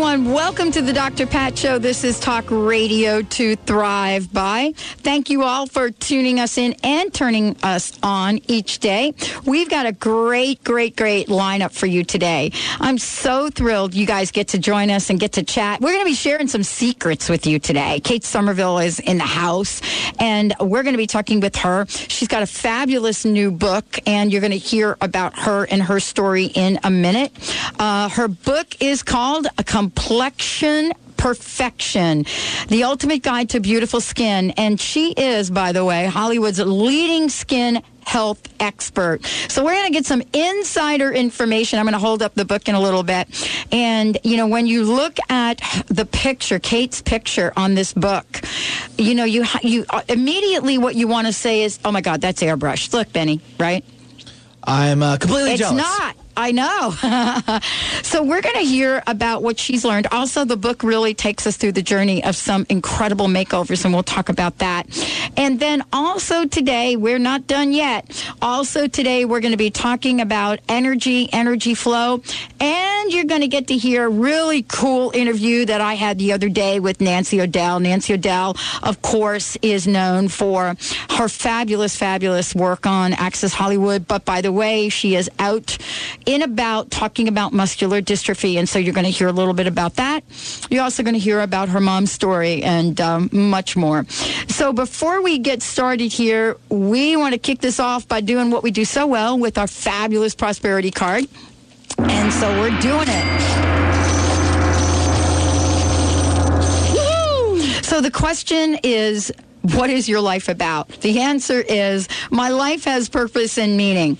everyone. Welcome to the Dr. Pat Show. This is Talk Radio to Thrive by. Thank you all for tuning us in and turning us on each day. We've got a great, great, great lineup for you today. I'm so thrilled you guys get to join us and get to chat. We're going to be sharing some secrets with you today. Kate Somerville is in the house, and we're going to be talking with her. She's got a fabulous new book, and you're going to hear about her and her story in a minute. Uh, her book is called A Complete complexion perfection, the ultimate guide to beautiful skin. And she is, by the way, Hollywood's leading skin health expert. So we're going to get some insider information. I'm going to hold up the book in a little bit. And, you know, when you look at the picture, Kate's picture on this book, you know, you, you uh, immediately what you want to say is, oh my God, that's airbrush. Look, Benny, right? I'm uh, completely it's jealous. It's not. I know. so we're going to hear about what she's learned. Also, the book really takes us through the journey of some incredible makeovers, and we'll talk about that. And then also today, we're not done yet. Also today, we're going to be talking about energy, energy flow, and you're going to get to hear a really cool interview that I had the other day with Nancy O'Dell. Nancy O'Dell, of course, is known for her fabulous, fabulous work on Access Hollywood. But by the way, she is out in about talking about muscular dystrophy. And so you're going to hear a little bit about that. You're also going to hear about her mom's story and um, much more. So before we get started here, we want to kick this off by doing what we do so well with our fabulous prosperity card. And so we're doing it. So the question is what is your life about? The answer is my life has purpose and meaning.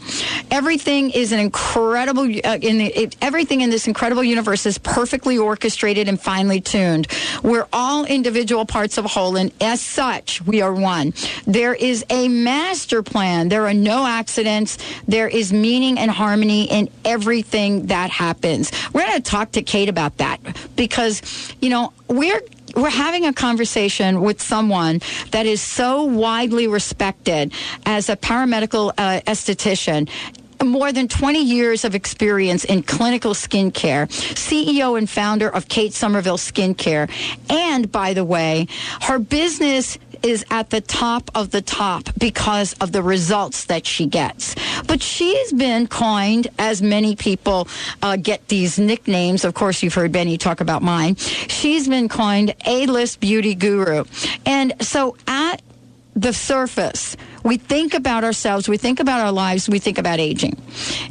Everything is an incredible uh, in the, it, everything in this incredible universe is perfectly orchestrated and finely tuned. We're all individual parts of a whole and as such we are one. There is a master plan. There are no accidents. There is meaning and harmony in everything that happens. We're going to talk to Kate about that because you know, we're we're having a conversation with someone that is so widely respected as a paramedical uh, esthetician more than 20 years of experience in clinical skincare, CEO and founder of Kate Somerville Skincare. And by the way, her business is at the top of the top because of the results that she gets. But she's been coined, as many people uh, get these nicknames. Of course, you've heard Benny talk about mine. She's been coined A-list beauty guru. And so at the surface, we think about ourselves, we think about our lives, we think about aging.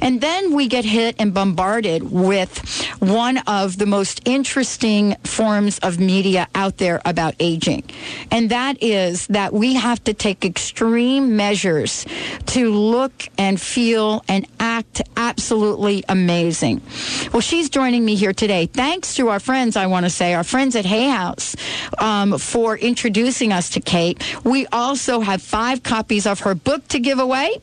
And then we get hit and bombarded with one of the most interesting forms of media out there about aging. And that is that we have to take extreme measures to look and feel and act absolutely amazing. Well, she's joining me here today. Thanks to our friends, I want to say, our friends at Hay House um, for introducing us to Kate. We also have five copies of her book to give away,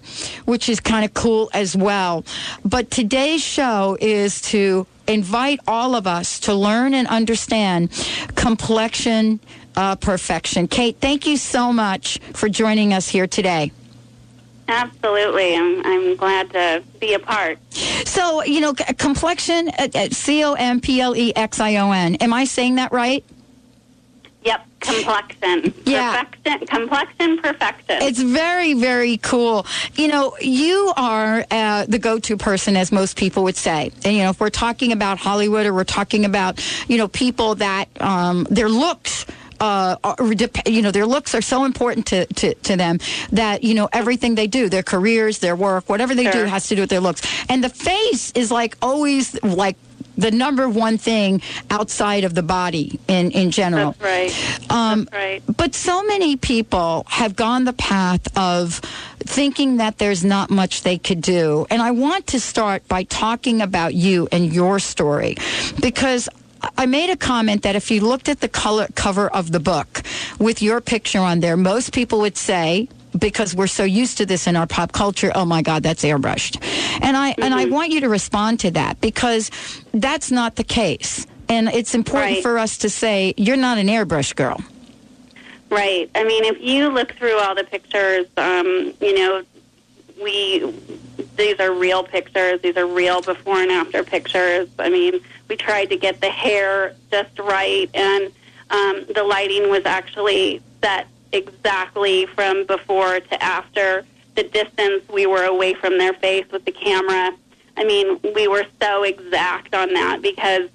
which is kind of cool as well. But today's show is to invite all of us to learn and understand complexion uh, perfection. Kate, thank you so much for joining us here today. Absolutely. I'm, I'm glad to be a part. So, you know, complexion, uh, C O M P L E X I O N. Am I saying that right? Yep, complexion. Yeah. Perfection, complexion perfection. It's very, very cool. You know, you are uh, the go to person, as most people would say. And, you know, if we're talking about Hollywood or we're talking about, you know, people that um, their looks, uh, you know, their looks are so important to, to, to, them that, you know, everything they do, their careers, their work, whatever they sure. do has to do with their looks. And the face is like always like the number one thing outside of the body in, in general. That's right. Um, That's right. But so many people have gone the path of thinking that there's not much they could do. And I want to start by talking about you and your story because I made a comment that if you looked at the color cover of the book with your picture on there, most people would say because we're so used to this in our pop culture. Oh my God, that's airbrushed, and I and I want you to respond to that because that's not the case, and it's important Right. for us to say you're not an airbrush girl. Right. I mean, if you look through all the pictures, um, you know, we these are real pictures. These are real before and after pictures. I mean, we tried to get the hair just right, and um, the lighting was actually set exactly from before to after. The distance we were away from their face with the camera. I mean, we were so exact on that because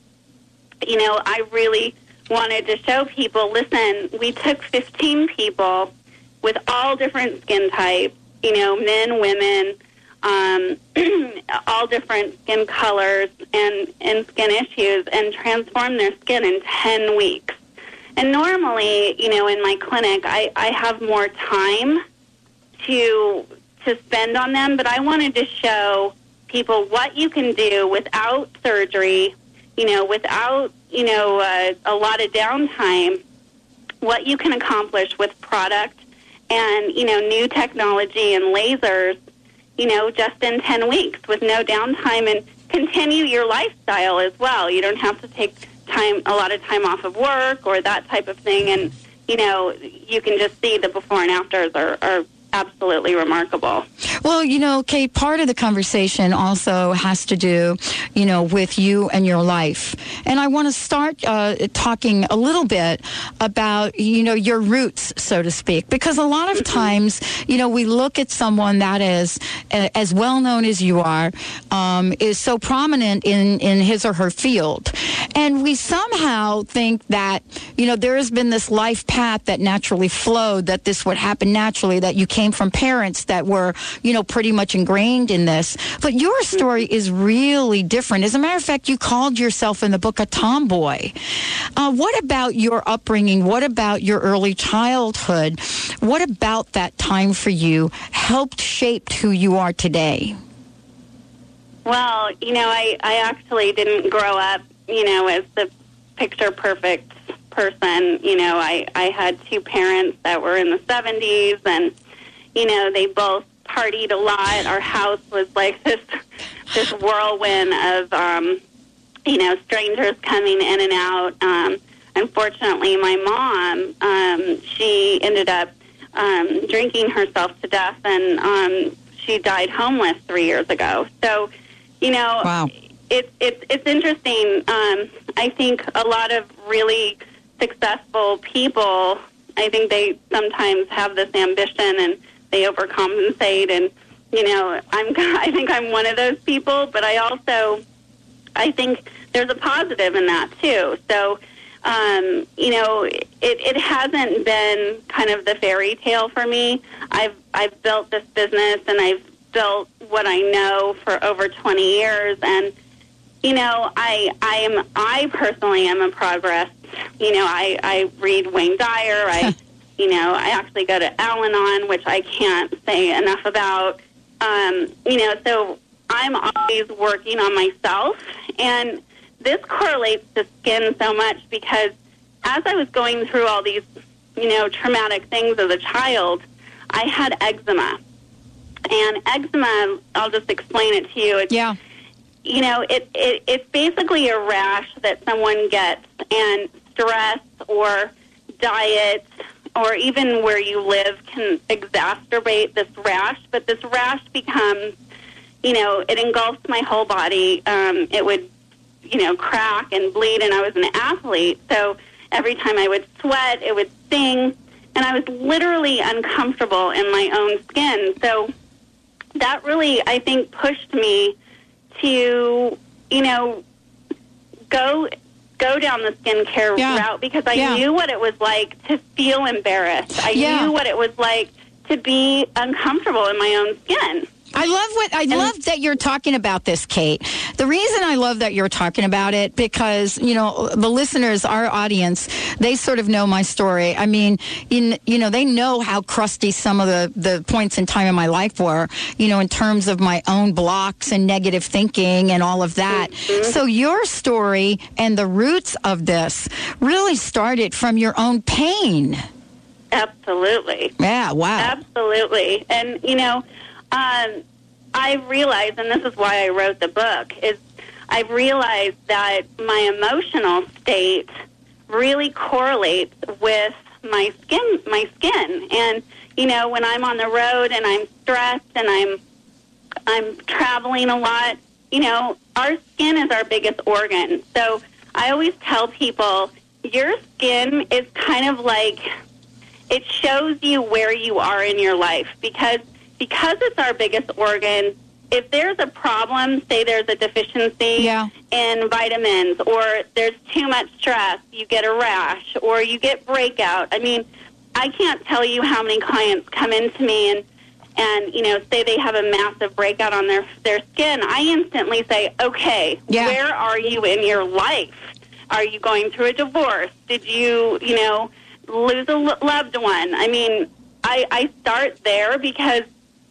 you know, I really wanted to show people, listen, we took 15 people with all different skin types, you know, men, women, um, all different skin colors and, and skin issues and transformed their skin in 10 weeks. And normally, you know, in my clinic, I, I have more time to to spend on them, but I wanted to show people what you can do without surgery, you know, without you know uh, a lot of downtime, what you can accomplish with product and you know new technology and lasers, you know, just in ten weeks with no downtime and continue your lifestyle as well. You don't have to take time a lot of time off of work or that type of thing. And you know you can just see the before and afters are, are absolutely remarkable Well, you know, Kate, part of the conversation also has to do, you know, with you and your life. And I want to start uh, talking a little bit about, you know, your roots, so to speak, because a lot of times, you know, we look at someone that is uh, as well known as you are, um, is so prominent in, in his or her field. And we somehow think that, you know, there has been this life path that naturally flowed, that this would happen naturally, that you came from parents that were, you know, pretty much ingrained in this. But your story is really different. As a matter of fact, you called yourself in the book a tomboy. Uh, what about your upbringing? What about your early childhood? What about that time for you helped shape who you are today? Well, you know, I, I actually didn't grow up, you know, as the picture perfect person. You know, I, I had two parents that were in the 70s, and, you know, they both partied a lot. Our house was like this, this whirlwind of, um, you know, strangers coming in and out. Um, unfortunately, my mom, um, she ended up um, drinking herself to death, and um, she died homeless three years ago. So, you know, Wow. it's it's it's interesting. Um, I think a lot of really successful people, I think they sometimes have this ambition and they overcompensate. And you know, I'm I think I'm one of those people, but I also I think there's a positive in that too. So. Um, you know, it, it hasn't been kind of the fairy tale for me. I've I've built this business and I've built what I know for over 20 years, and you know, I I am I personally am in progress. You know, I I read Wayne Dyer. I you know I actually go to Al-Anon, which I can't say enough about. Um, you know, so I'm always working on myself, and this correlates to skin so much because as I was going through all these you know traumatic things as a child, I had eczema. And eczema, I'll just explain it to you. It's Yeah. you know, it, it it's basically a rash that someone gets, and stress or diet or even where you live can exacerbate this rash. But this rash becomes, you know, it engulfs my whole body. Um, it would, you know, crack and bleed, and I was an athlete, so every time I would sweat, it would sting, and I was literally uncomfortable in my own skin. So that really, I think, pushed me to, you know, go go down the skincare Yeah. route because I Yeah. knew what it was like to feel embarrassed. I Yeah. knew what it was like to be uncomfortable in my own skin. I love what I love that you're talking about this, Kate. The reason I love that you're talking about it because you know the listeners, our audience, they sort of know my story. I mean, in you know they know how crusty some of the the points in time in my life were. You know, in terms of my own blocks and negative thinking and all of that. Mm-hmm. So your story and the roots of this really started from your own pain. Absolutely. Yeah, wow. Absolutely. And, you know, um, I realized, and this is why I wrote the book, is I've realized that my emotional state really correlates with my skin, my skin. And, you know, when I'm on the road and I'm stressed and I'm, I'm traveling a lot, you know, our skin is our biggest organ. So I always tell people, your skin is kind of like it shows you where you are in your life because because it's our biggest organ if there's a problem say there's a deficiency Yeah. in vitamins or there's too much stress you get a rash or you get breakout i mean i can't tell you how many clients come into me and and you know say they have a massive breakout on their their skin i instantly say okay Yeah. where are you in your life are you going through a divorce did you you know lose a loved one i mean i i start there because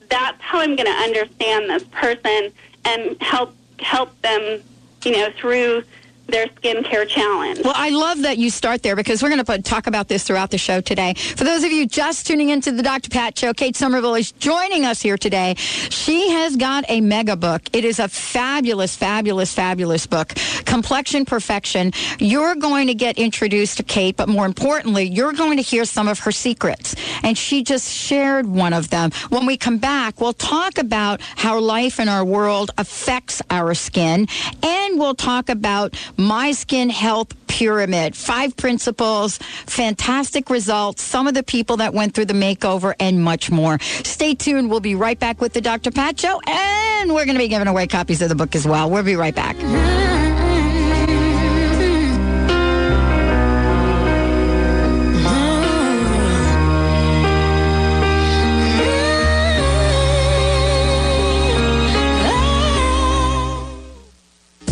that's how i'm going to understand this person and help help them you know through their skincare challenge Well, I love that you start there because we're going to talk about this throughout the show today. For those of you just tuning into the Dr. Pat Show, Kate Somerville is joining us here today. She has got a mega book. It is a fabulous, fabulous, fabulous book, Complexion Perfection. You're going to get introduced to Kate, but more importantly, you're going to hear some of her secrets. And she just shared one of them. When we come back, we'll talk about how life in our world affects our skin, and we'll talk about my Skin Health Pyramid. Five principles, fantastic results, some of the people that went through the makeover, and much more. Stay tuned. We'll be right back with the Dr. Pat Show, and we're going to be giving away copies of the book as well. We'll be right back.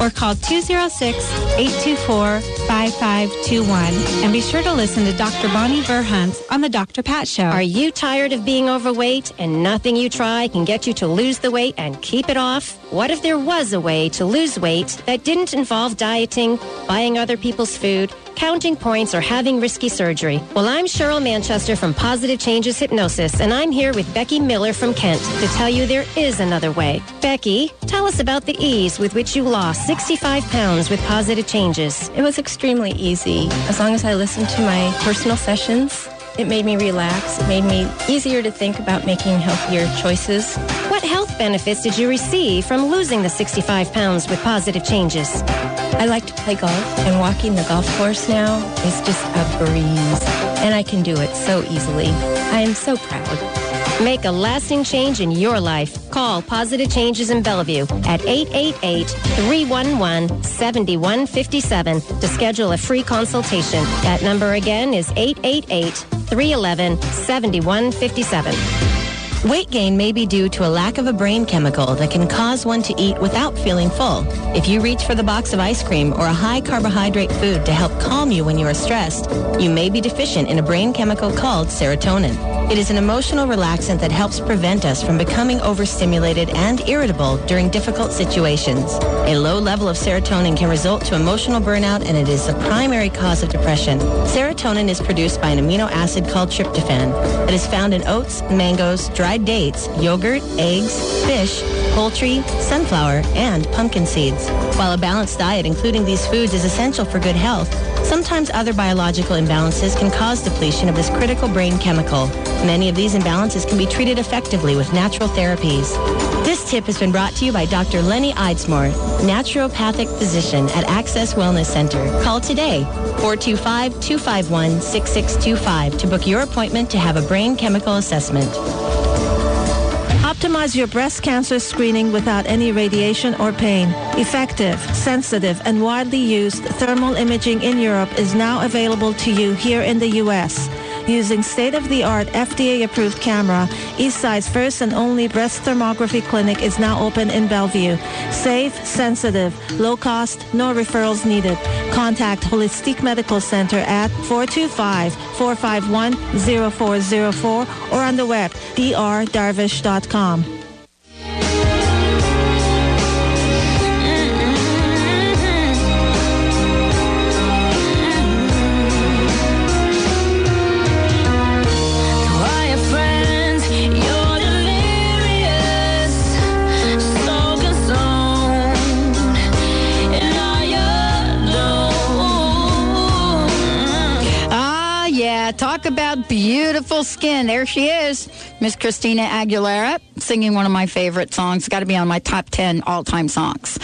or call 206-824-5521 and be sure to listen to Dr. Bonnie Verhunt on the Dr. Pat Show. Are you tired of being overweight and nothing you try can get you to lose the weight and keep it off? What if there was a way to lose weight that didn't involve dieting, buying other people's food, counting points, or having risky surgery? Well, I'm Cheryl Manchester from Positive Changes Hypnosis, and I'm here with Becky Miller from Kent to tell you there is another way. Becky, tell us about the ease with which you lost 65 pounds with Positive Changes. It was extremely easy. As long as I listened to my personal sessions, it made me relax. It made me easier to think about making healthier choices. What health benefits did you receive from losing the 65 pounds with Positive Changes? I like to play golf, and walking the golf course now is just a breeze. And I can do it so easily. I am so proud. Make a lasting change in your life. Call Positive Changes in Bellevue at 888-311-7157 to schedule a free consultation. That number again is 888-311-7157. Weight gain may be due to a lack of a brain chemical that can cause one to eat without feeling full. If you reach for the box of ice cream or a high carbohydrate food to help calm you when you are stressed, you may be deficient in a brain chemical called serotonin. It is an emotional relaxant that helps prevent us from becoming overstimulated and irritable during difficult situations. A low level of serotonin can result to emotional burnout and it is the primary cause of depression. Serotonin is produced by an amino acid called tryptophan that is found in oats, mangoes, dried dates, yogurt, eggs, fish, poultry, sunflower, and pumpkin seeds. While a balanced diet including these foods is essential for good health, sometimes other biological imbalances can cause depletion of this critical brain chemical. Many of these imbalances can be treated effectively with natural therapies. This tip has been brought to you by Dr. Lenny Eidsmore, naturopathic physician at Access Wellness Center. Call today, 425-251-6625 to book your appointment to have a brain chemical assessment. Optimize your breast cancer screening without any radiation or pain. Effective, sensitive, and widely used thermal imaging in Europe is now available to you here in the U.S. Using state-of-the-art FDA-approved camera, Eastside's first and only breast thermography clinic is now open in Bellevue. Safe, sensitive, low cost, no referrals needed. Contact Holistic Medical Center at 425-451-0404 or on the web drdarvish.com. beautiful skin. There she is, Miss Christina Aguilera, singing one of my favorite songs. Got to be on my top 10 all time songs.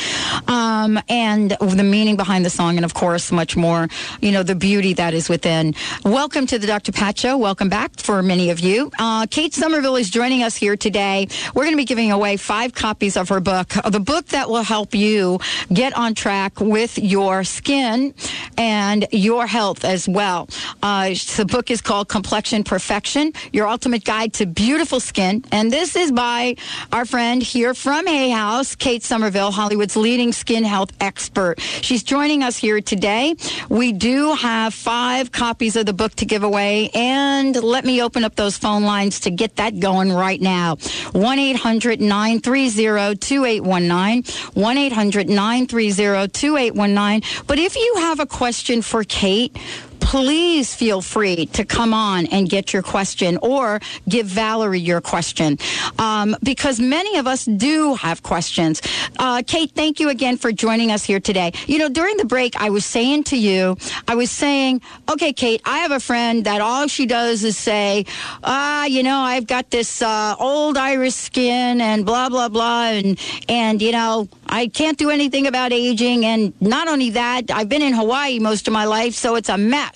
Um, and the meaning behind the song, and of course, much more, you know, the beauty that is within. Welcome to the Dr. Pat Show. Welcome back for many of you. Uh, Kate Somerville is joining us here today. We're going to be giving away five copies of her book, the book that will help you get on track with your skin and your health as well. Uh, the book is called Complexion Perfection, Your Ultimate Guide to Beautiful Skin. And this is by our friend here from Hay House, Kate Somerville, Hollywood's leading skin health expert. She's joining us here today. We do have five copies of the book to give away. And let me open up those phone lines to get that going right now. 1 800 930 2819. 1 800 930 2819. But if you have a question for Kate, please feel free to come on and get your question or give Valerie your question um, because many of us do have questions. Uh, Kate, thank you again for joining us here today. You know, during the break, I was saying to you, I was saying, okay, Kate, I have a friend that all she does is say, ah, you know, I've got this uh, old Irish skin and blah, blah, blah. And, and, you know, I can't do anything about aging. And not only that, I've been in Hawaii most of my life, so it's a mess.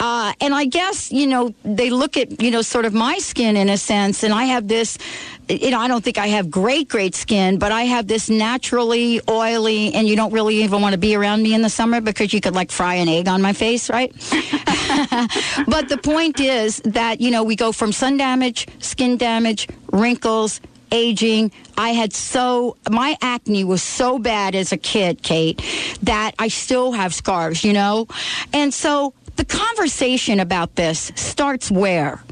Uh, and I guess, you know, they look at, you know, sort of my skin in a sense, and I have this, you know, I don't think I have great, great skin, but I have this naturally oily, and you don't really even want to be around me in the summer because you could like fry an egg on my face, right? but the point is that, you know, we go from sun damage, skin damage, wrinkles, aging. I had so, my acne was so bad as a kid, Kate, that I still have scars, you know? And so the conversation about this starts where?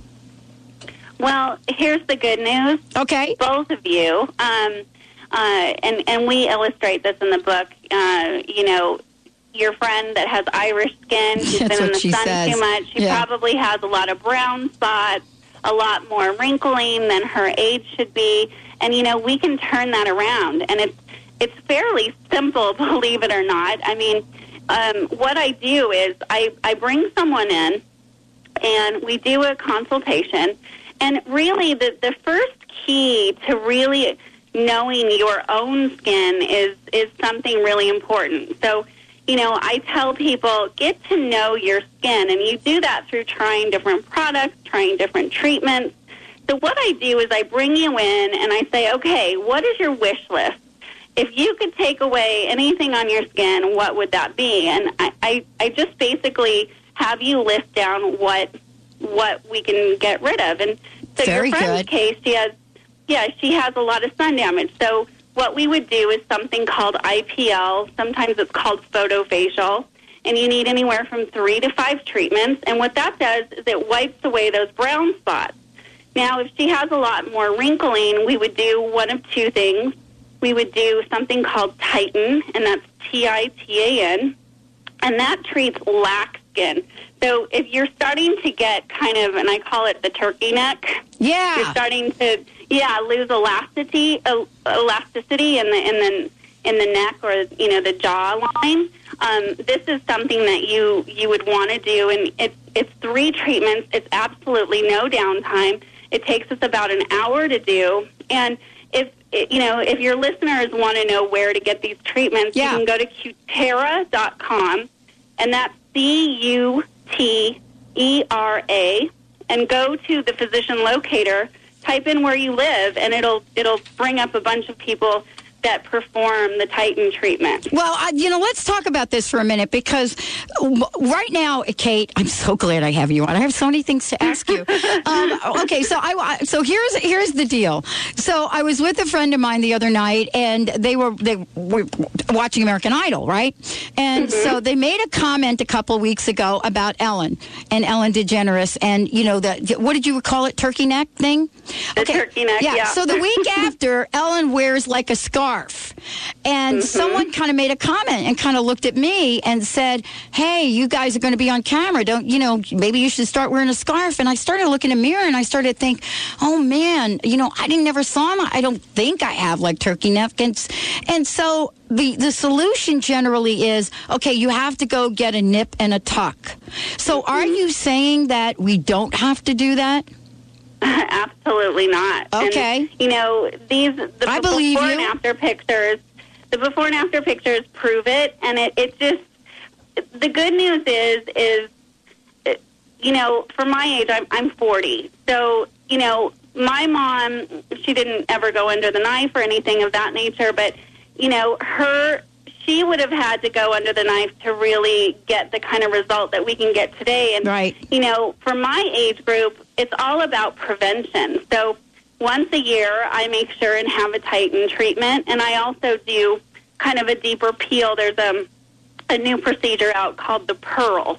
Well, here's the good news. Okay. Both of you, um, uh, and and we illustrate this in the book. Uh, you know, your friend that has Irish skin, she's That's been in the sun says. too much. She Yeah. probably has a lot of brown spots, a lot more wrinkling than her age should be. And you know, we can turn that around, and it's it's fairly simple, believe it or not. I mean, um, what I do is I I bring someone in and we do a consultation. And really, the, the first key to really knowing your own skin is, is something really important. So, you know, I tell people get to know your skin, and you do that through trying different products, trying different treatments. So, what I do is I bring you in and I say, okay, what is your wish list? If you could take away anything on your skin, what would that be? And I, I, I just basically have you list down what what we can get rid of. And so Very your friend's good. case, she has, yeah, she has a lot of sun damage. So what we would do is something called IPL. Sometimes it's called photofacial. And you need anywhere from three to five treatments. And what that does is it wipes away those brown spots. Now, if she has a lot more wrinkling, we would do one of two things. We would do something called Titan, and that's T I T A N, and that treats lax skin. So if you're starting to get kind of, and I call it the turkey neck, Yeah. you're starting to, yeah, lose elasticity, elasticity in the in the in the neck or you know the jawline. Um, this is something that you you would want to do, and it's it's three treatments. It's absolutely no downtime. It takes us about an hour to do, and if you know if your listeners want to know where to get these treatments, Yeah. you can go to Cutera.com, and that's C U T E R A, and go to the physician locator. Type in where you live, and it'll it'll bring up a bunch of people that perform the Titan treatment. Well, I, you know, let's talk about this for a minute because right now, Kate, I'm so glad I have you on. I have so many things to ask you. um, okay, so I so here's here's the deal. So I was with a friend of mine the other night, and they were they were watching American Idol, right? And so they made a comment a couple weeks ago about Ellen and Ellen DeGeneres, and you know the what did you call it, turkey neck thing? The turkey neck, yeah. So the week after, Ellen wears like a scarf. And mm-hmm. someone kind of made a comment and kind of looked at me and said, Hey, you guys are going to be on camera. Don't, you know, maybe you should start wearing a scarf. And I started looking in the mirror and I started to think, Oh man, you know, I didn't never saw him. I don't think I have like turkey napkins. And so the, the solution generally is, okay, you have to go get a nip and a tuck. So are mm-hmm. you saying that we don't have to do that? Absolutely not. Okay. And, you know, these the I before you. and after pictures, the before and after pictures prove it, and it, it just the good news is is it- you know, for my age, I'm I'm 40, so you know, my mom, she didn't ever go under the knife or anything of that nature, but you know, her she would have had to go under the knife to really get the kind of result that we can get today. And Right. you know, for my age group, it's all about prevention. So once a year, I make sure and have a Titan treatment, and I also do kind of a deeper peel. There's a, a new procedure out called the Pearl,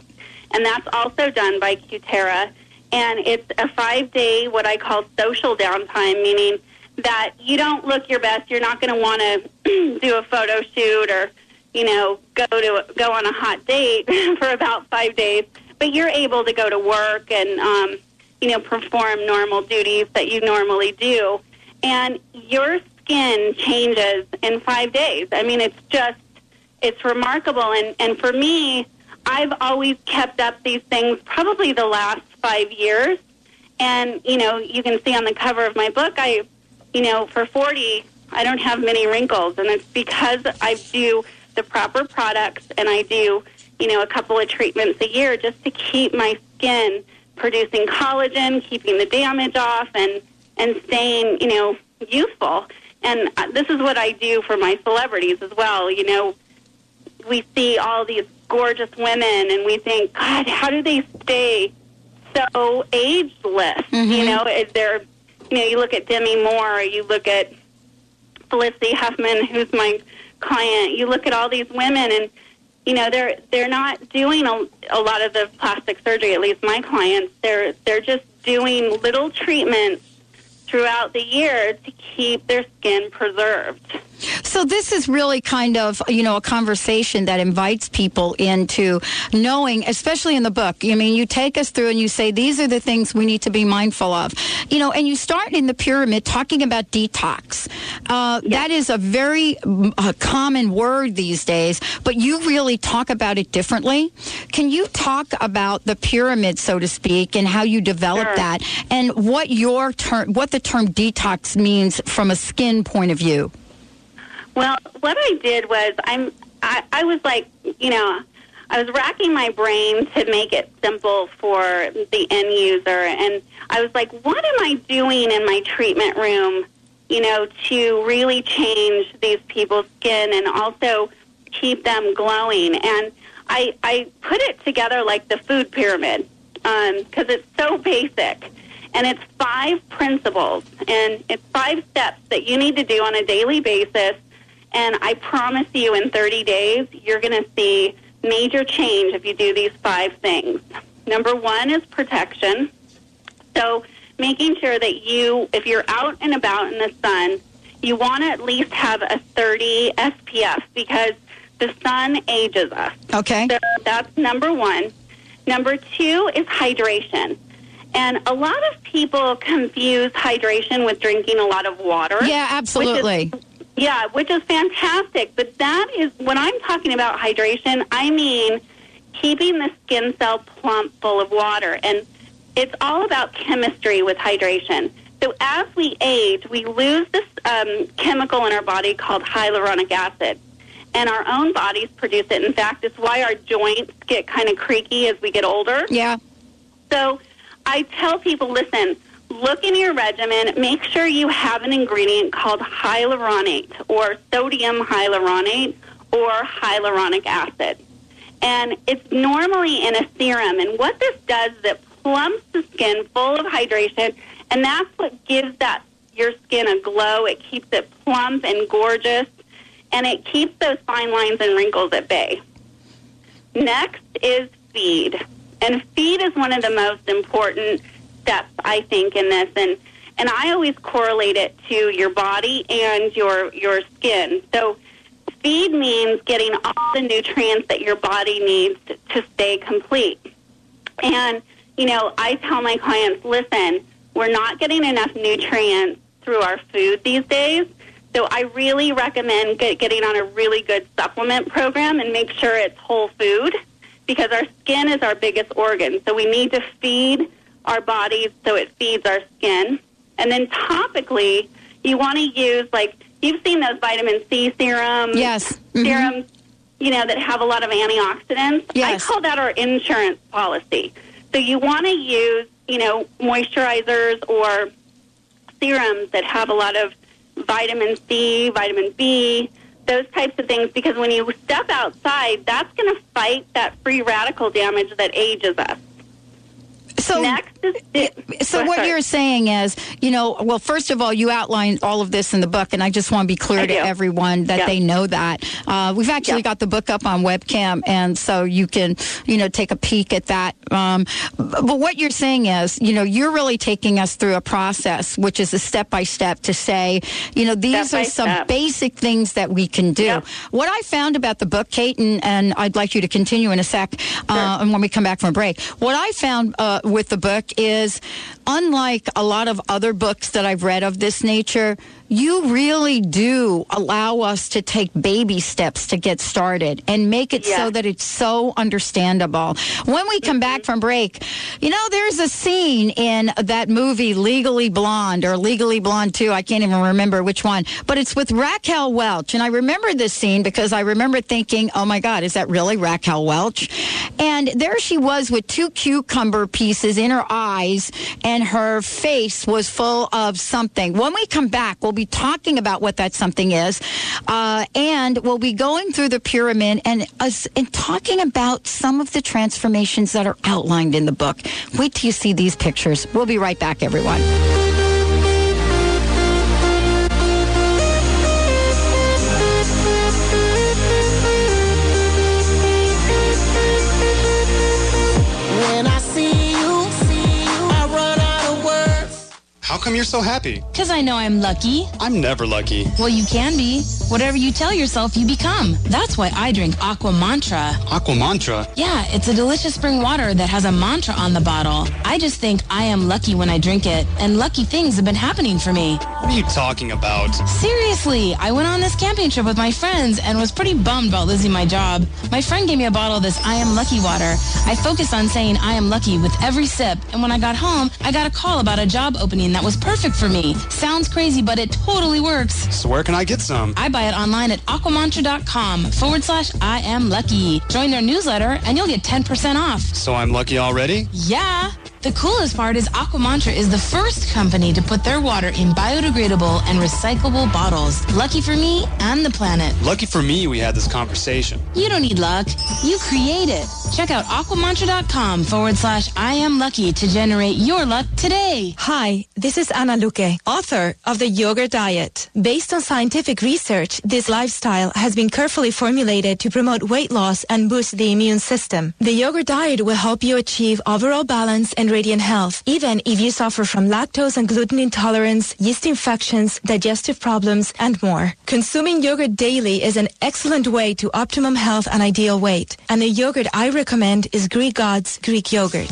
and that's also done by Cutera, and it's a five-day what I call social downtime, meaning that you don't look your best. You're not going to want to do a photo shoot or you know go to go on a hot date for about five days, but you're able to go to work and um, you know perform normal duties that you normally do, and your skin changes in five days. I mean, it's just it's remarkable, and and for me, I've always kept up these things probably the last five years, and you know you can see on the cover of my book, I you know for forty. I don't have many wrinkles, and it's because I do the proper products and I do, you know, a couple of treatments a year just to keep my skin producing collagen, keeping the damage off, and and staying, you know, youthful. And uh, this is what I do for my celebrities as well. You know, we see all these gorgeous women, and we think, God, how do they stay so ageless? You know, is there, you know, you look at Demi Moore, you look at Felicity Huffman, who's my client. You look at all these women, and you know they're they're not doing a, a lot of the plastic surgery. At least my clients, they're they're just doing little treatments throughout the year to keep their skin preserved. So this is really kind of you know a conversation that invites people into knowing, especially in the book. I mean, you take us through and you say these are the things we need to be mindful of, you know, and you start in the pyramid talking about detox. Uh, That is a very uh, common word these days, but you really talk about it differently. Can you talk about the pyramid, so to speak, and how you develop Sure. that, and what your term, what the term detox means from a skin point of view? Well, what I did was I'm I, I was like, you know, I was racking my brain to make it simple for the end user and I was like, what am I doing in my treatment room, you know, to really change these people's skin and also keep them glowing? And I I put it together like the food pyramid um, because it's so basic. And it's five principles and it's five steps that you need to do on a daily basis. And I promise you, in 30 days, you're going to see major change if you do these five things. Number one is protection. So, making sure that you, if you're out and about in the sun, you want to at least have a 30 SPF because the sun ages us. Okay. So that's number one. Number two is hydration. And a lot of people confuse hydration with drinking a lot of water. Yeah, absolutely. Yeah, which is fantastic. But that is when I'm talking about hydration, I mean keeping the skin cell plump full of water. And it's all about chemistry with hydration. So as we age, we lose this um, chemical in our body called hyaluronic acid. And our own bodies produce it. In fact, it's why our joints get kind of creaky as we get older. Yeah. So I tell people, listen, look in your regimen, make sure you have an ingredient called hyaluronate or sodium hyaluronate or hyaluronic acid. And it's normally in a serum. And what this does is it plumps the skin full of hydration, and that's what gives that your skin a glow. It keeps it plump and gorgeous, and it keeps those fine lines and wrinkles at bay. Next is feed. And feed is one of the most important steps, I think, in this. And, and I always correlate it to your body and your, your skin. So feed means getting all the nutrients that your body needs to, to stay complete. And, you know, I tell my clients, listen, we're not getting enough nutrients through our food these days. So I really recommend get, getting on a really good supplement program and make sure it's whole food because our skin is our biggest organ. So we need to feed our bodies so it feeds our skin. And then topically, you want to use like you've seen those vitamin C serums, Yes. Mhm. serums, you know that have a lot of antioxidants. Yes. I call that our insurance policy. So you want to use, you know, moisturizers or serums that have a lot of vitamin C, vitamin B, those types of things because when you step outside, that's going to fight that free radical damage that ages us. So So what you're saying is, you know, well, first of all, you outlined all of this in the book, and I just want to be clear to everyone that Yeah. they know that. Uh, we've actually Yeah. got the book up on webcam, and so you can, you know, take a peek at that. Um, but what you're saying is, you know, you're really taking us through a process, which is a step by step to say, you know, these Step are some step. basic things that we can do. What I found about the book, Kate, and, and I'd like you to continue in a sec, uh, and when we come back from a break, what I found uh, with the book is, unlike a lot of other books that I've read of this nature, you really do allow us to take baby steps to get started and make it so that it's so understandable. When we come back mm-hmm. from break, you know, there's a scene in that movie Legally Blonde or Legally Blonde 2. I can't even remember which one, but it's with Raquel Welch. And I remember this scene because I remember thinking, oh my God, is that really Raquel Welch? And there she was with two cucumber pieces in her eyes and her face was full of something. When we come back, we'll be talking about what that something is. Uh, and we'll be going through the pyramid and, us and talking about some of the transformations that are outlined in the book. Wait till you see these pictures. We'll be right back, everyone. How come you're so happy? Because I know I'm lucky. I'm never lucky. Well, you can be. Whatever you tell yourself, you become. That's why I drink Aqua Mantra. Aqua Mantra. Yeah, it's a delicious spring water that has a mantra on the bottle. I just think I am lucky when I drink it, and lucky things have been happening for me. What are you talking about? Seriously, I went on this camping trip with my friends and was pretty bummed about losing my job. My friend gave me a bottle of this I Am Lucky water. I focused on saying I am lucky with every sip, and when I got home, I got a call about a job opening that was perfect for me. Sounds crazy, but it totally works. So where can I get some? I buy it online at aquamantra.com forward slash I am lucky. Join their newsletter and you'll get 10% off. So I'm lucky already? Yeah. The coolest part is Aquamantra is the first company to put their water in biodegradable and recyclable bottles. Lucky for me and the planet. Lucky for me we had this conversation. You don't need luck. You create it. Check out aquamantra.com forward slash I am lucky to generate your luck today. Hi, this is Anna Luque, author of The Yogurt Diet. Based on scientific research, this lifestyle has been carefully formulated to promote weight loss and boost the immune system. The yogurt diet will help you achieve overall balance and radiant health, even if you suffer from lactose and gluten intolerance, yeast infections, digestive problems, and more. Consuming yogurt daily is an excellent way to optimum health and ideal weight. And the yogurt I recommend is Greek Gods Greek yogurt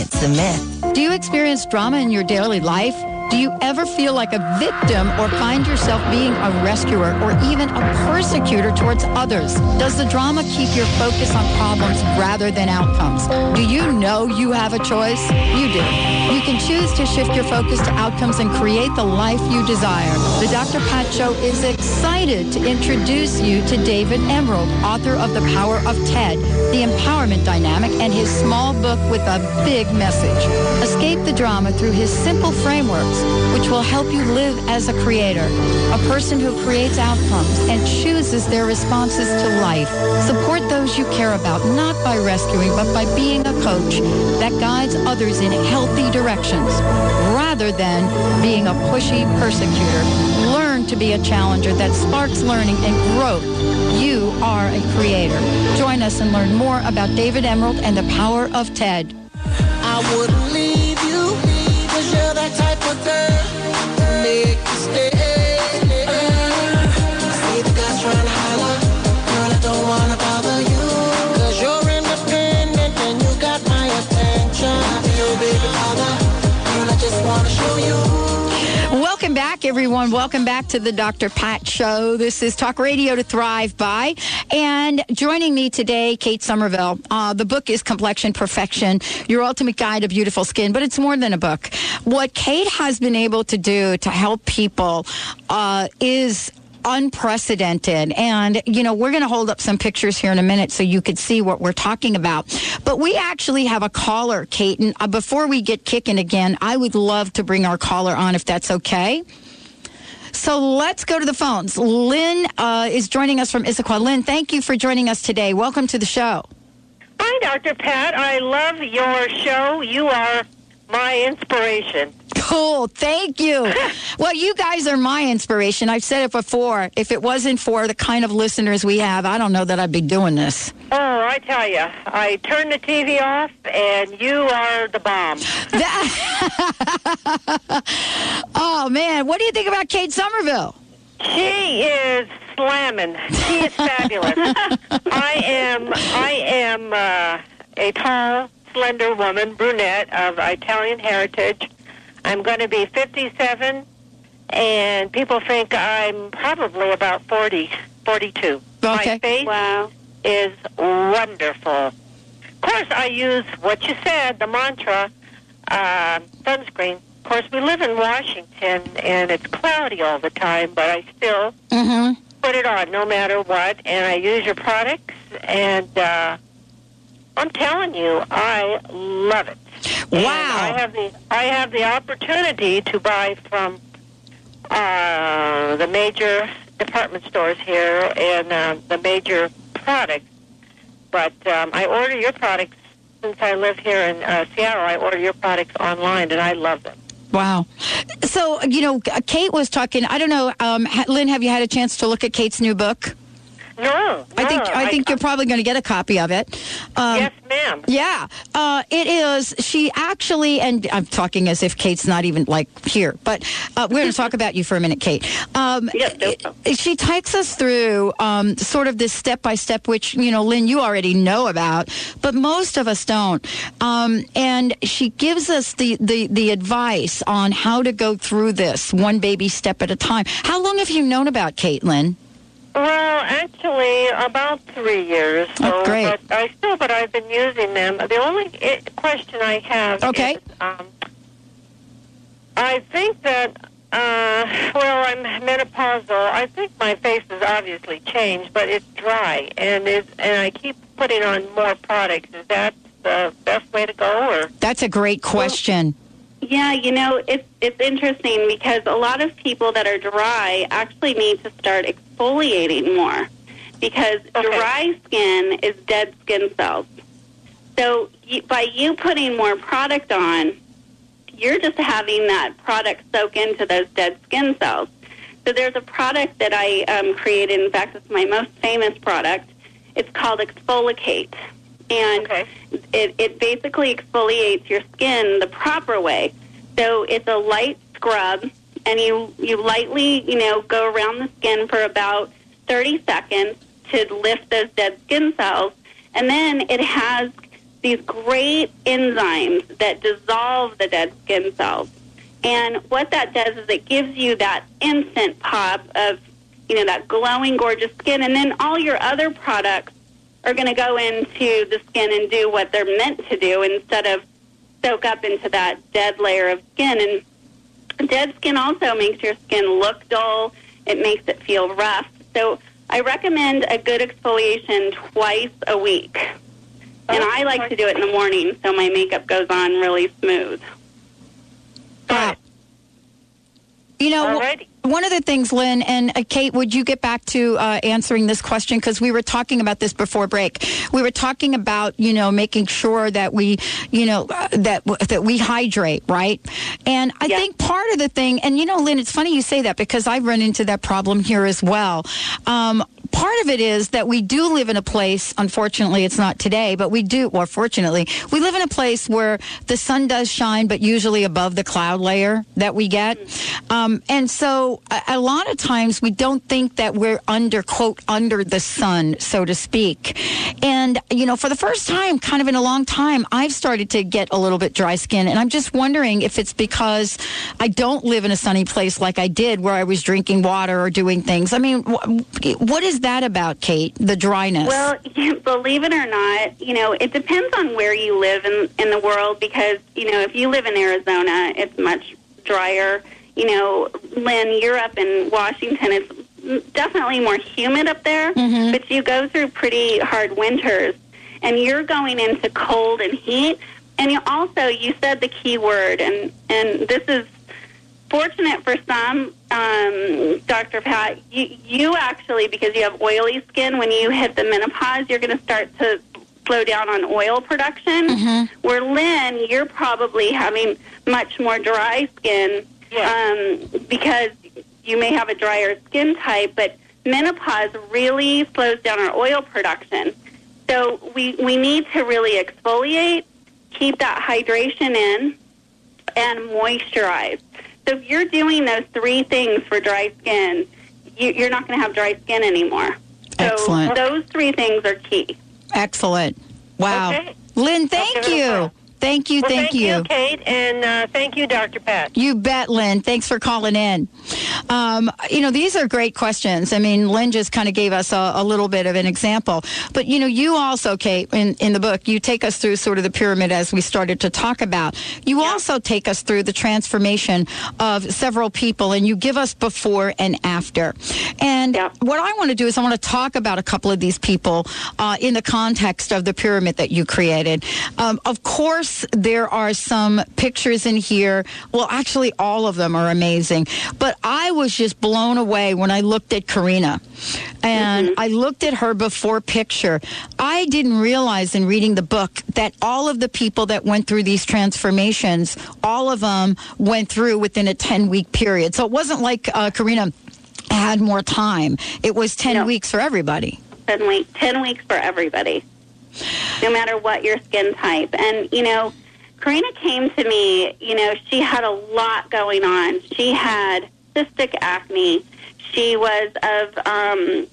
experience the myth. Do you experience drama in your daily life? Do you ever feel like a victim or find yourself being a rescuer or even a persecutor towards others? Does the drama keep your focus on problems rather than outcomes? Do you know you have a choice? You do. You can choose to shift your focus to outcomes and create the life you desire. The Dr. Pat Show is excited to introduce you to David Emerald, author of The Power of TED, The Empowerment Dynamic, and his small book with a big message. Escape the drama through his simple frameworks, which will help you live as a creator, a person who creates outcomes and chooses their responses to life. Support those you care about, not by rescuing, but by being a coach that guides others in healthy directions, rather than being a pushy persecutor. Learn to be a challenger that sparks learning and growth. You are a creator. Join us and learn more about David Emerald and the power of TED. I wouldn't leave cause you're that type of girl everyone. Welcome back to the Dr. Pat Show. This is Talk Radio to Thrive By. And joining me today, Kate Somerville. Uh, the book is Complexion Perfection, Your Ultimate Guide to Beautiful Skin, but it's more than a book. What Kate has been able to do to help people uh, is unprecedented. And, you know, we're going to hold up some pictures here in a minute so you could see what we're talking about. But we actually have a caller, Kate. And uh, before we get kicking again, I would love to bring our caller on if that's okay. So let's go to the phones. Lynn uh, is joining us from Issaquah. Lynn, thank you for joining us today. Welcome to the show. Hi, Dr. Pat. I love your show. You are my inspiration. Cool. Thank you. well, you guys are my inspiration. I've said it before. If it wasn't for the kind of listeners we have, I don't know that I'd be doing this. Oh, I tell you, I turn the TV off, and you are the bomb. oh, man. What do you think about Kate Somerville? She is slamming. She is fabulous. I am. I am uh, a tall, slender woman, brunette of Italian heritage. I'm going to be 57, and people think I'm probably about 40, 42. Okay. My face Wow. is wonderful. Of course, I use what you said, the mantra, uh, sunscreen. Of course, we live in Washington, and it's cloudy all the time, but I still Mm-hmm. put it on no matter what, and I use your products, and uh, I'm telling you, I love it. And Wow. I have the I have the opportunity to buy from uh, the major department stores here and uh, the major products, but um, I order your products since I live here in uh, Seattle. I order your products online, and I love them. Wow. So, you know, Kate was talking. I don't know, um, Lynn, have you had a chance to look at Kate's new book? No, I think no, I think you're probably going to get a copy of it. Um, yes, ma'am. Yeah, uh, it is. She actually, and I'm talking as if Kate's not even like here, but uh, we're going to talk about you for a minute, Kate. Um, it- she takes us through um, sort of this step by step, which you know, Lynn, you already know about, but most of us don't. Um, and she gives us the, the the advice on how to go through this one baby step at a time. How long have you known about Caitlin? Well, actually, about three years. So, Oh, great. But I still, but I've been using them. The only question I have Okay. is, um, I think that, uh, well, I'm menopausal. I think my face has obviously changed, but it's dry, and it's, and I keep putting on more products. Is that the best way to go, or? That's a great question. Yeah, you know, it's it's interesting because a lot of people that are dry actually need to start exfoliating more because dry skin is dead skin cells. So you, by you putting more product on, you're just having that product soak into those dead skin cells. So there's a product that I um, created. In fact, it's my most famous product. It's called ExfoliKate, and it, it basically exfoliates your skin the proper way. So it's a light scrub, and you you lightly you know go around the skin for about 30 seconds to lift those dead skin cells, and then it has these great enzymes that dissolve the dead skin cells. And what that does is it gives you that instant pop of, you know, that glowing, gorgeous skin. And then all your other products are going to go into the skin and do what they're meant to do instead of soak up into that dead layer of skin. And dead skin also makes your skin look dull. It makes it feel rough. So I recommend a good exfoliation twice a week. And I like to do it in the morning so my makeup goes on really smooth. Wow. You know, Alrighty. One of the things, Lynn and uh, Kate, would you get back to uh, answering this question? Because we were talking about this before break. We were talking about, you know, making sure that we, you know, uh, that that we hydrate, right? And I think part of the thing, and you know, Lynn, it's funny you say that because I've run into that problem here as well. Um, part of it is that we do live in a place, unfortunately, it's not today, but we do, or fortunately, we live in a place where the sun does shine, but usually above the cloud layer that we get. Um, and so a, a lot of times we don't think that we're under, quote, under the sun, so to speak. And, you know, for the first time, kind of in a long time, I've started to get a little bit dry skin. And I'm just wondering if it's because I don't live in a sunny place like I did where I was drinking water or doing things. I mean, wh- what is that about, Kate? The dryness? Well, believe it or not, you know, it depends on where you live in, in the world because, you know, if you live in Arizona, it's much drier. You know, Lynn, you're up in Washington. It's definitely more humid up there, mm-hmm. but you go through pretty hard winters and you're going into cold and heat. And you also, you said the key word, and, and this is fortunate for some, um, Dr. Pat, you, you actually, because you have oily skin, when you hit the menopause, you're going to start to slow down on oil production. Where Lynn, you're probably having much more dry skin um, because you may have a drier skin type, but menopause really slows down our oil production. So we, we need to really exfoliate, keep that hydration in, and moisturize. So if you're doing those three things for dry skin, you, you're not going to have dry skin anymore. So Excellent. those three things are key. Excellent. Wow. Okay. Lynn, thank you. Thank you. Well, thank, you, Kate, and uh, thank you, Dr. Pat. You bet, Lynn. Thanks for calling in. Um, you know, these are great questions. I mean, Lynn just kind of gave us a, a little bit of an example. But, you know, you also, Kate, in, in the book, you take us through sort of the pyramid as we started to talk about. You also take us through the transformation of several people, and you give us before and after. And what I want to do is I want to talk about a couple of these people uh, in the context of the pyramid that you created. Um, of course, there are some pictures in here. Well, actually, all of them are amazing. But I was just blown away when I looked at Karina. And I looked at her before picture. I didn't realize in reading the book that all of the people that went through these transformations, all of them went through within a 10 week period. So it wasn't like uh, Karina had more time. It was 10 weeks for everybody. Ten weeks, ten weeks for everybody, no matter what your skin type. And you know, Karina came to me. You know, she had a lot going on. She had cystic acne. She was of um,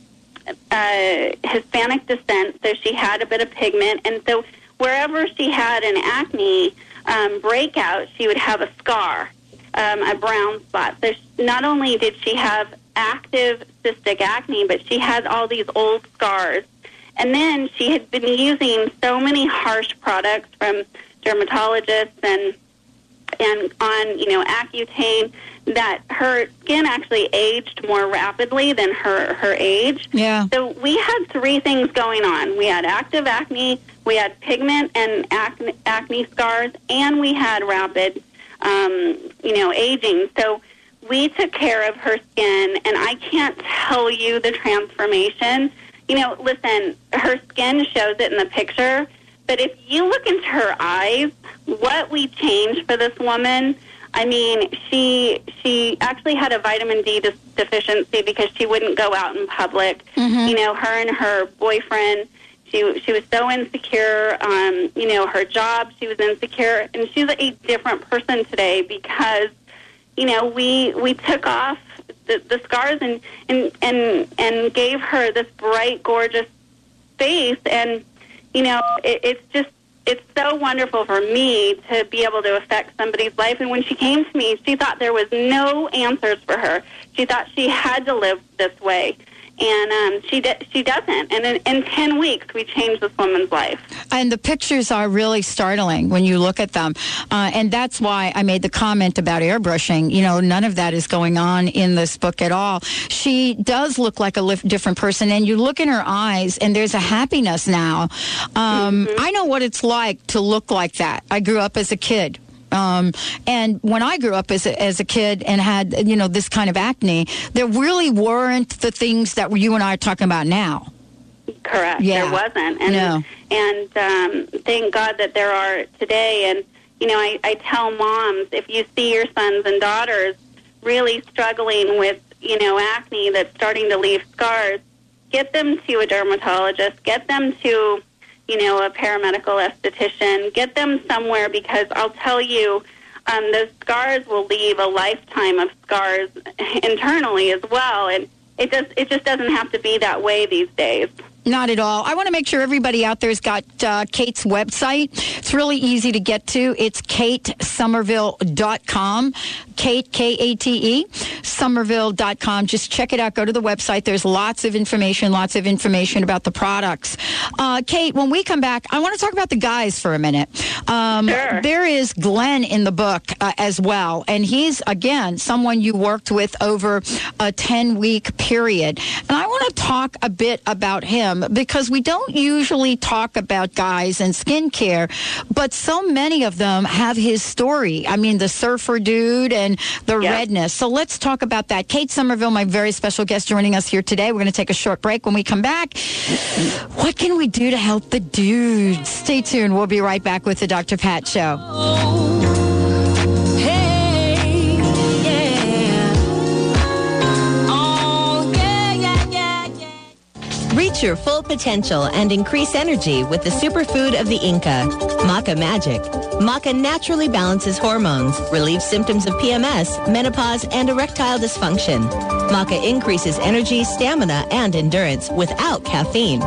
uh, Hispanic descent, so she had a bit of pigment, and so wherever she had an acne um, breakout, she would have a scar, um, a brown spot. So sh- not only did she have active cystic acne, but she had all these old scars. And then she had been using so many harsh products from dermatologists and and on, you know, Accutane that her skin actually aged more rapidly than her her age. Yeah. So we had three things going on. We had active acne, we had pigment and acne, acne scars, and we had rapid, um, you know, aging. So we took care of her skin, and I can't tell you the transformation. You know, listen, her skin shows it in the picture, but if you look into her eyes, what we changed for this woman. I mean, she she actually had a vitamin D de- deficiency because she wouldn't go out in public. You know, her and her boyfriend. She she was so insecure. Um, you know, her job. She was insecure, and she's a different person today because you know we we took off the, the scars and and and and gave her this bright, gorgeous face, and you know it, it's just it's so wonderful for me to be able to affect somebody's life. And when she came to me, she thought there was no answers for her. She thought she had to live this way. And um, she d- she doesn't. And in, in 10 weeks, we changed this woman's life. And the pictures are really startling when you look at them. Uh, and that's why I made the comment about airbrushing. You know, none of that is going on in this book at all. She does look like a lif- different person. And you look in her eyes, and there's a happiness now. Um, I know what it's like to look like that. I grew up as a kid. Um, and when I grew up as a, as a kid and had, you know, this kind of acne, there really weren't the things that you and I are talking about now. Correct. Yeah. There wasn't. And No. and um, thank God that there are today. And you know, I, I tell moms if you see your sons and daughters really struggling with you know acne that's starting to leave scars, get them to a dermatologist. Get them to you know a paramedical esthetician. Get them somewhere because I'll tell you. Um, those scars will leave a lifetime of scars internally as well, and it just it just doesn't have to be that way these days. Not at all. I want to make sure everybody out there's got uh, Kate's website. It's really easy to get to. It's katesomerville.com. Kate, K A T E, somerville.com. Just check it out. Go to the website. There's lots of information, lots of information about the products. Uh, Kate, when we come back, I want to talk about the guys for a minute. Um, There is Glenn in the book uh, as well. And he's, again, someone you worked with over a 10 week period. And I want to talk a bit about him because we don't usually talk about guys and skincare, but so many of them have his story. I mean, the surfer dude and the redness. So let's talk about that. Kate Somerville, my very special guest, joining us here today. We're going to take a short break. When we come back, what can we do to help the dudes? Stay tuned. We'll be right back with the Dr. Pat Show. Reach your full potential and increase energy with the superfood of the Inca, Maca Magic. Maca naturally balances hormones, relieves symptoms of PMS, menopause, and erectile dysfunction. Maca increases energy, stamina, and endurance without caffeine.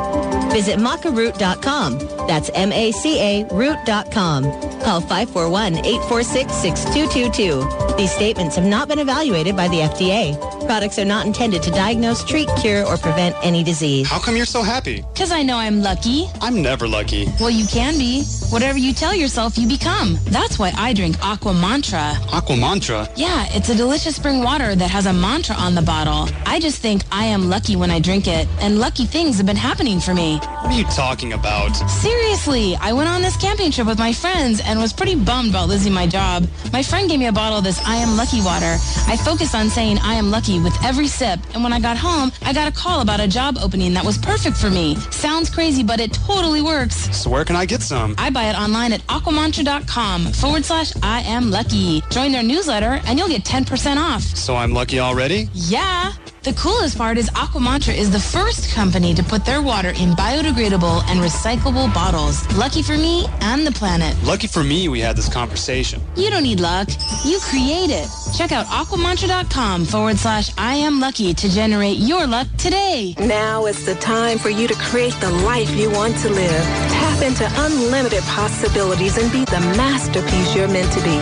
Visit macaroot.com. That's M-A-C-A root.com. Call 541-846-6222. These statements have not been evaluated by the FDA. Products are not intended to diagnose, treat, cure, or prevent any disease. How come you're so happy? Because I know I'm lucky. I'm never lucky. Well, you can be. Whatever you tell yourself, you become. That's why I drink Aqua Mantra. Aqua Mantra. Yeah, it's a delicious spring water that has a mantra on the bottle. I just think I am lucky when I drink it, and lucky things have been happening for me. What are you talking about? Seriously, I went on this camping trip with my friends and was pretty bummed about losing my job. My friend gave me a bottle of this I Am Lucky water. I focused on saying I am lucky with every sip, and when I got home, I got a call about a job opening that was perfect for me. Sounds crazy, but it totally works. So where can I get some? I buy it online at aquamantra.com forward slash I am lucky. Join their newsletter and you'll get 10% off. So I'm lucky already? Yeah. The coolest part is Aquamantra is the first company to put their water in biodegradable and recyclable bottles. Lucky for me and the planet. Lucky for me we had this conversation. You don't need luck. You create it. Check out aquamantra.com forward slash I am lucky to generate your luck today. Now is the time for you to create the life you want to live. Tap into unlimited possibilities and be the masterpiece you're meant to be.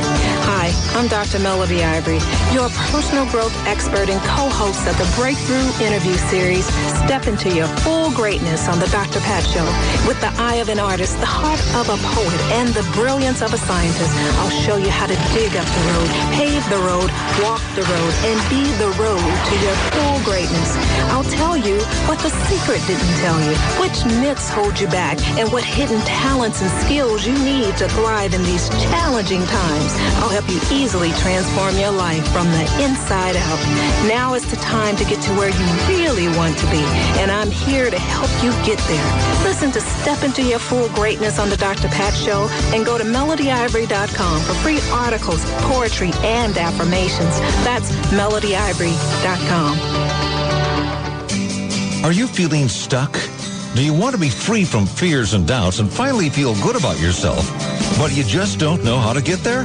Hi, I'm Dr. Melody Ivory, your personal growth expert and co-host of the Breakthrough Interview Series, Step into Your Full Greatness on the Dr. Pat Show. With the eye of an artist, the heart of a poet, and the brilliance of a scientist, I'll show you how to dig up the road, pave the road, walk the road, and be the road to your full greatness. I'll tell you what the secret didn't tell you, which myths hold you back, and what hidden talents and skills you need to thrive in these challenging times. I'll help you easily transform your life from the inside out. Now is the time to get to where you really want to be, and I'm here to help you get there. Listen to Step Into Your Full Greatness on the Dr. Pat Show and go to melodyivory.com for free articles, poetry, and affirmations. That's melodyivory.com. Are you feeling stuck? Do you want to be free from fears and doubts and finally feel good about yourself, but you just don't know how to get there?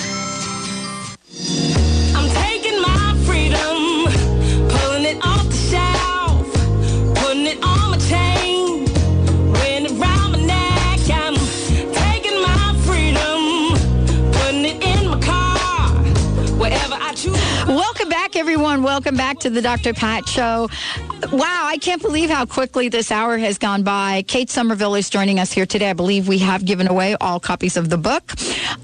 Welcome back to the Dr. Pat Show. Wow, I can't believe how quickly this hour has gone by. Kate Somerville is joining us here today. I believe we have given away all copies of the book,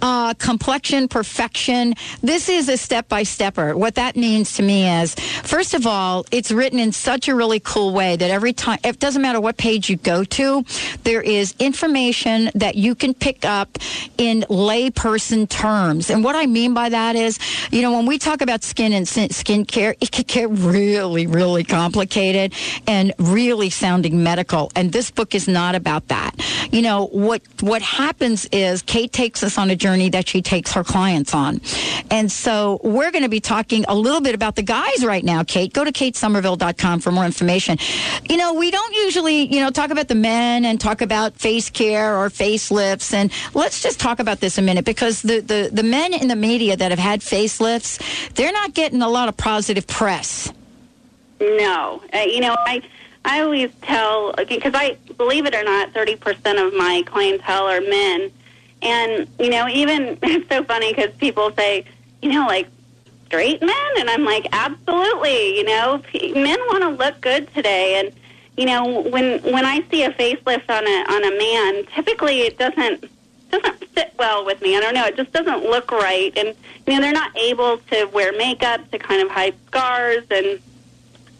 uh, Complexion Perfection. This is a step by stepper. What that means to me is, first of all, it's written in such a really cool way that every time, it doesn't matter what page you go to, there is information that you can pick up in layperson terms. And what I mean by that is, you know, when we talk about skin and sin- skincare, it can get really, really complicated and really sounding medical. And this book is not about that. You know, what, what happens is Kate takes us on a journey that she takes her clients on. And so we're going to be talking a little bit about the guys right now, Kate. Go to katesomerville.com for more information. You know, we don't usually, you know, talk about the men and talk about face care or facelifts. And let's just talk about this a minute because the, the, the men in the media that have had facelifts, they're not getting a lot of positive press. No, uh, you know, I I always tell because I believe it or not, thirty percent of my clientele are men, and you know, even it's so funny because people say, you know, like straight men, and I'm like, absolutely, you know, men want to look good today, and you know, when when I see a facelift on a on a man, typically it doesn't doesn't fit well with me. I don't know. It just doesn't look right, and you know, they're not able to wear makeup to kind of hide scars. And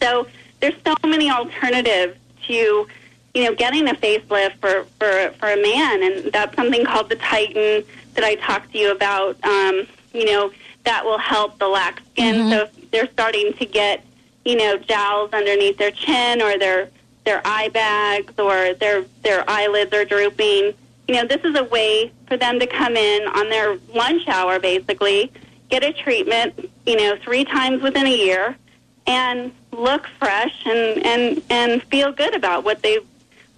so there's so many alternatives to, you know, getting a facelift for, for, for a man, and that's something called the Titan that I talked to you about. Um, you know, that will help the lax skin. So if they're starting to get, you know, jowls underneath their chin or their their eye bags or their their eyelids are drooping. You know, this is a way for them to come in on their lunch hour, basically, get a treatment. You know, three times within a year and look fresh and, and, and feel good about what they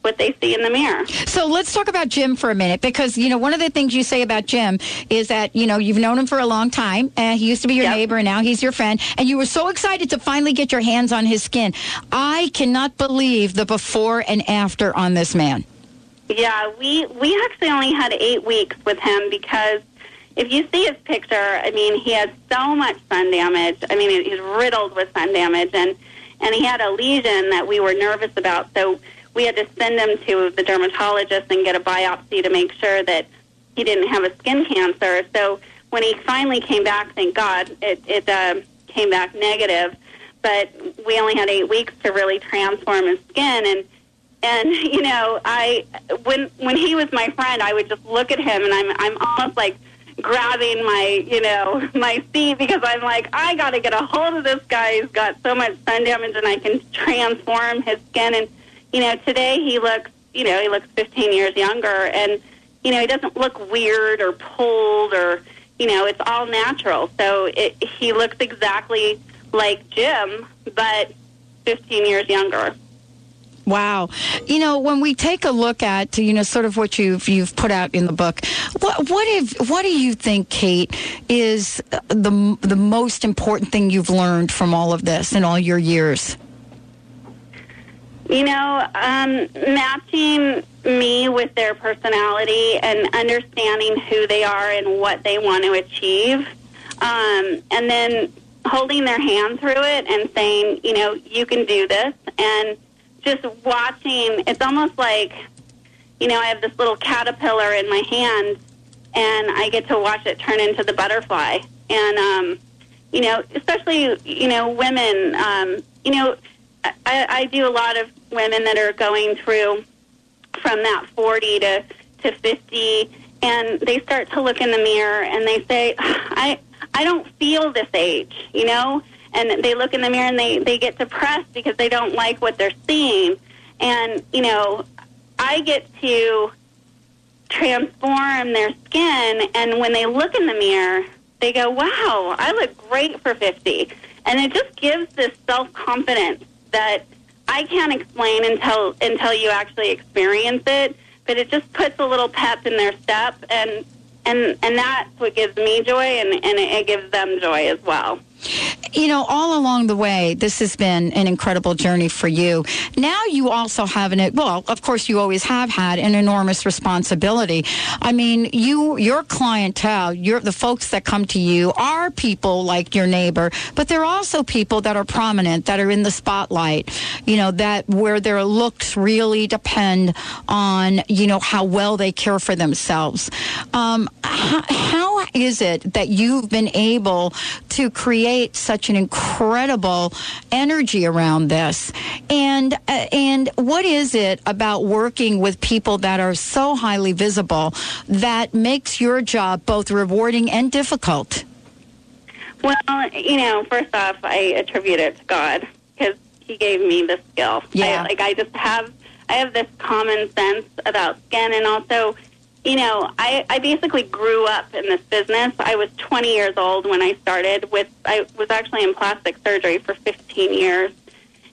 what they see in the mirror. So let's talk about Jim for a minute because, you know, one of the things you say about Jim is that, you know, you've known him for a long time and he used to be your neighbor and now he's your friend and you were so excited to finally get your hands on his skin. I cannot believe the before and after on this man. Yeah, we we actually only had eight weeks with him because if you see his picture, I mean, he has so much sun damage. I mean, he's riddled with sun damage, and and he had a lesion that we were nervous about. So we had to send him to the dermatologist and get a biopsy to make sure that he didn't have a skin cancer. So when he finally came back, thank God, it it uh, came back negative. But we only had eight weeks to really transform his skin, and and you know, I when when he was my friend, I would just look at him, and I'm I'm almost like grabbing my you know my seat because I'm like I got to get a hold of this guy. He's got so much sun damage, and I can transform his skin. And you know, today he looks you know he looks 15 years younger, and you know he doesn't look weird or pulled or you know it's all natural. So it, he looks exactly like Jim, but 15 years younger. Wow. You know, when we take a look at, you know, sort of what you've you've put out in the book, what what if what do you think, Kate, is the the most important thing you've learned from all of this in all your years? You know, um, matching me with their personality and understanding who they are and what they want to achieve, um, and then holding their hand through it and saying, you know, you can do this, and just watching. It's almost like, you know, I have this little caterpillar in my hand, and I get to watch it turn into the butterfly. And um, you know, especially you know, women. Um, you know, I, I do a lot of women that are going through from that 40 to to 50 and they start to look in the mirror and they say I I don't feel this age, you know? And they look in the mirror and they they get depressed because they don't like what they're seeing. And, you know, I get to transform their skin, and when they look in the mirror, they go, "Wow, I look great for 50." And it just gives this self-confidence that I can't explain until until you actually experience it, but it just puts a little pep in their step and and and that's what gives me joy and and it gives them joy as well. You know, all along the way, this has been an incredible journey for you. Now you also have an, well, of course you always have had an enormous responsibility. I mean, you, your clientele, your, the folks that come to you are people like your neighbor, but they're also people that are prominent, that are in the spotlight, you know, that where their looks really depend on, you know, how well they care for themselves. Um, how, how is it that you've been able to create such an incredible energy around this? And uh, and what is it about working with people that are so highly visible that makes your job both rewarding and difficult? Well, you know, first off, I attribute it to God because He gave me the skill. Yeah. I, like I just have, I have this common sense about skin, and also, you know, I, I basically grew up in this business. I was 20 years old when I started. With I was actually in plastic surgery for 15 years,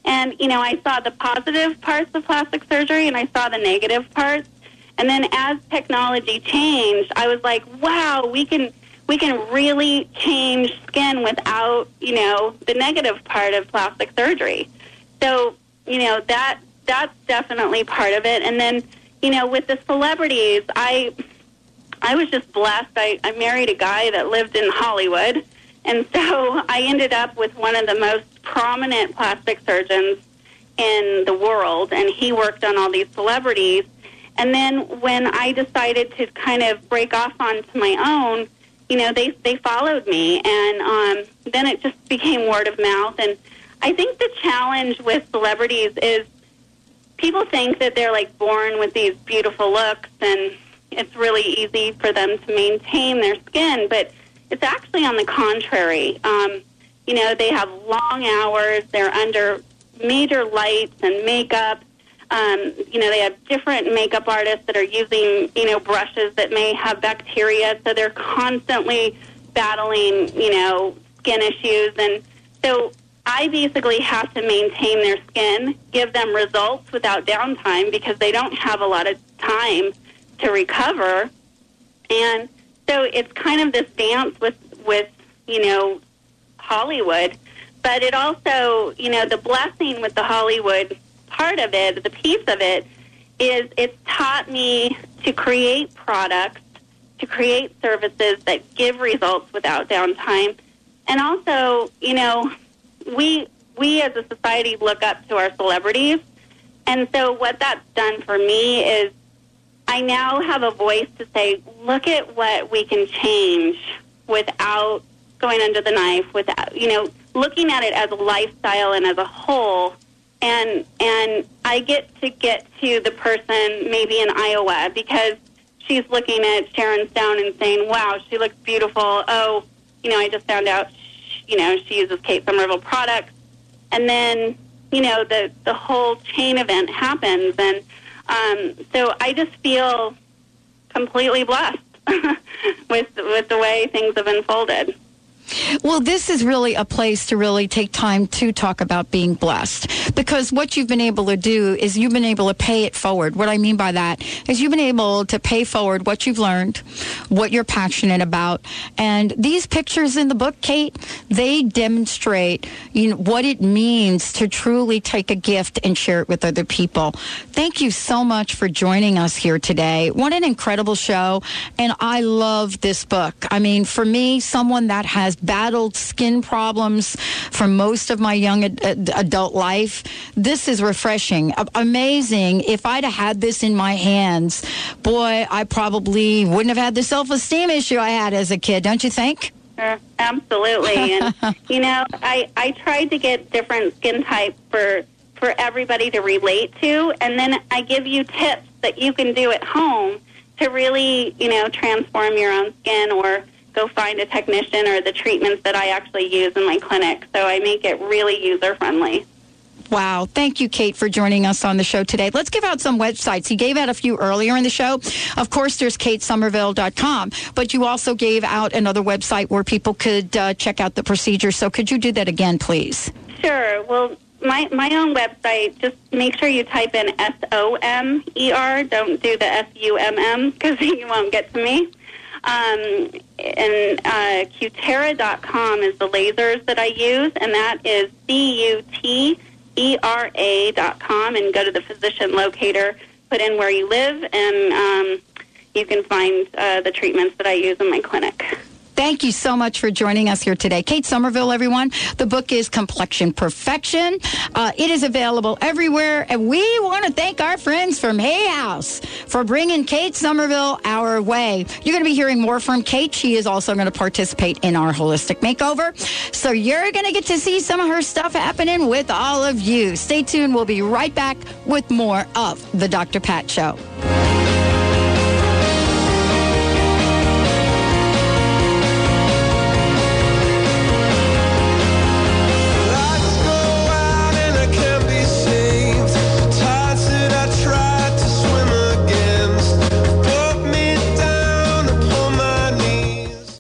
and you know, I saw the positive parts of plastic surgery, and I saw the negative parts. And then as technology changed, I was like, wow, we can we can really change skin without, you know, the negative part of plastic surgery. So, you know, that that's definitely part of it. And then, you know, with the celebrities, I I was just blessed. I, I married a guy that lived in Hollywood, and so I ended up with one of the most prominent plastic surgeons in the world, and he worked on all these celebrities. And then when I decided to kind of break off onto my own, you know, they they followed me, and um, then it just became word of mouth. And I think the challenge with celebrities is people think that they're like born with these beautiful looks, and it's really easy for them to maintain their skin, but it's actually on the contrary. Um, you know, they have long hours. They're under major lights and makeup. Um, you know, they have different makeup artists that are using, you know, brushes that may have bacteria, so they're constantly battling, you know, skin issues. And so I basically have to maintain their skin, give them results without downtime because they don't have a lot of time to recover. And so it's kind of this dance with, with you know, Hollywood. But it also, you know, the blessing with the Hollywood part of it, the piece of it, is it's taught me to create products, to create services that give results without downtime. And also, you know, we we as a society look up to our celebrities. And so what that's done for me is I now have a voice to say, look at what we can change without going under the knife, without, you know, looking at it as a lifestyle and as a whole. And, and I get to get to the person maybe in Iowa because she's looking at Sharon Stone and saying, wow, she looks beautiful. Oh, you know, I just found out, you know, she uses Kate Somerville products. And then, you know, the, the whole chain event happens. And um, so I just feel completely blessed with, with the way things have unfolded. Well, this is really a place to really take time to talk about being blessed because what you've been able to do is you've been able to pay it forward. What I mean by that is you've been able to pay forward what you've learned, what you're passionate about. And these pictures in the book, Kate, they demonstrate you know, what it means to truly take a gift and share it with other people. Thank you so much for joining us here today. What an incredible show. And I love this book. I mean, for me, someone that has battled skin problems for most of my young ad- ad- adult life. This is refreshing, A- amazing. If I'd have had this in my hands, boy, I probably wouldn't have had the self esteem issue I had as a kid, don't you think? Sure, absolutely. and you know, I I tried to get different skin types for for everybody to relate to, and then I give you tips that you can do at home to really, you know, transform your own skin or go find a technician or the treatments that I actually use in my clinic. So I make it really user friendly. Wow. Thank you, Kate, for joining us on the show today. Let's give out some websites. You gave out a few earlier in the show. Of course, there's katesomerville.com, but you also gave out another website where people could uh, check out the procedure. So could you do that again, please? Sure. Well, my my own website. Just make sure you type in S O M E R. Don't do the S U M M because you won't get to me. Um, and uh, Cutera.com is the lasers that I use, and that is C U T E R A dot com. And go to the physician locator, put in where you live, and um, you can find uh, the treatments that I use in my clinic. Thank you so much for joining us here today. Kate Somerville, everyone. The book is Complexion Perfection. Uh, it is available everywhere. And we want to thank our friends from Hay House for bringing Kate Somerville our way. You're going to be hearing more from Kate. She is also going to participate in our holistic makeover. So you're going to get to see some of her stuff happening with all of you. Stay tuned. We'll be right back with more of The Dr. Pat Show.